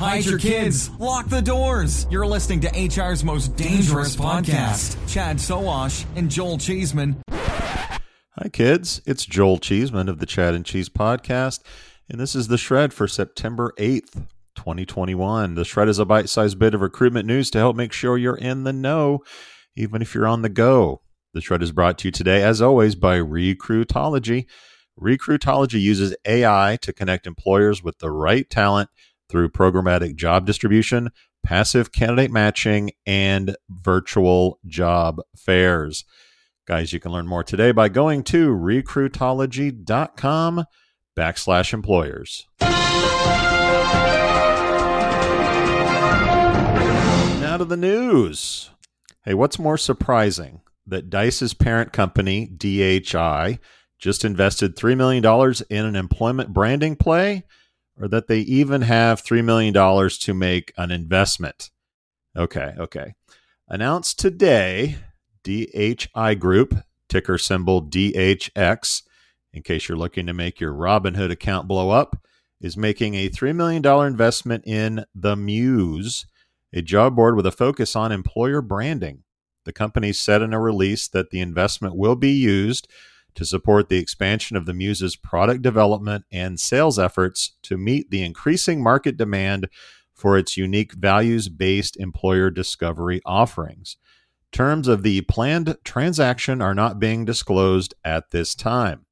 hide your kids, lock the doors. You're listening to HR's most dangerous podcast. Chad Sowash and Joel Cheeseman. Hi, kids. It's Joel Cheeseman of the Chad and Cheese Podcast, and this is the Shred for September 8th, 2021. The Shred is a bite sized bit of recruitment news to help make sure you're in the know, even if you're on the go. The Shred is brought to you today, as always, by Recruitology. Recruitology uses AI to connect employers with the right talent through programmatic job distribution, passive candidate matching, and virtual job fairs. Guys, you can learn more today by going to recruitology.com backslash employers. Now to the news. Hey, what's more surprising? That Dice's parent company, DHI, just invested $3 million in an employment branding play, or that they even have $3 million to make an investment? Okay, okay. Announced today, DHI Group, ticker symbol DHX, in case you're looking to make your Robinhood account blow up, is making a $3 million investment in The Muse, a job board with a focus on employer branding. The company said in a release that the investment will be used to support the expansion of the Muse's product development and sales efforts to meet the increasing market demand for its unique values based employer discovery offerings. Terms of the planned transaction are not being disclosed at this time.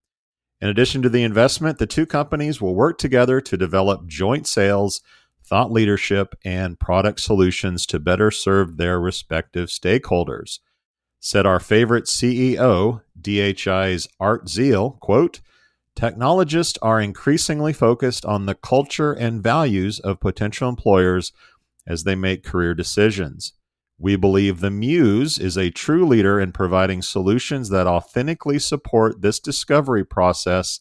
In addition to the investment, the two companies will work together to develop joint sales, thought leadership, and product solutions to better serve their respective stakeholders. Said our favorite CEO, DHI's Art Zeile, quote, Technologists are increasingly focused on the culture and values of potential employers as they make career decisions. We believe the Muse is a true leader in providing solutions that authentically support this discovery process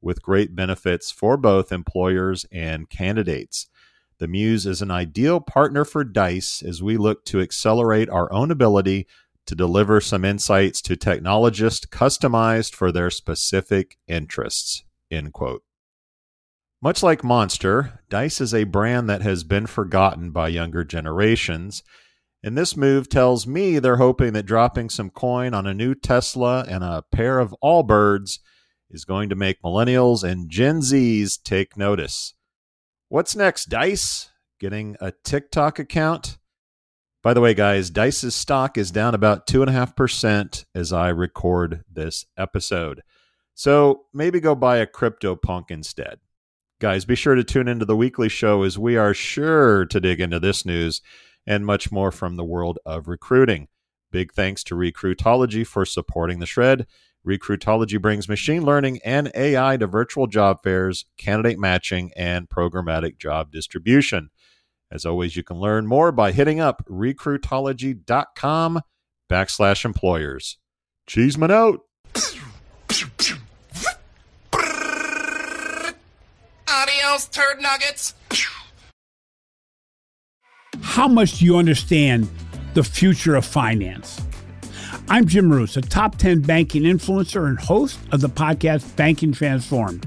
with great benefits for both employers and candidates. The Muse is an ideal partner for DICE as we look to accelerate our own ability to deliver some insights to technologists customized for their specific interests. End quote. Much like Monster, DICE is a brand that has been forgotten by younger generations and this move tells me they're hoping that dropping some coin on a new Tesla and a pair of Allbirds is going to make millennials and Gen Zs take notice. What's next, Dice? Getting a TikTok account? By the way, guys, Dice's stock is down about 2.5% as I record this episode. So maybe go buy a CryptoPunk instead. Guys, be sure to tune into the weekly show as we are sure to dig into this news and much more from the world of recruiting. Big thanks to Recruitology for supporting the shred. Recruitology brings machine learning and AI to virtual job fairs, candidate matching, and programmatic job distribution. As always, you can learn more by hitting up recruitology.com backslash employers. Cheeseman out. Adios, turd nuggets. How much do you understand the future of finance? I'm Jim Marous, a top 10 banking influencer and host of the podcast Banking Transformed,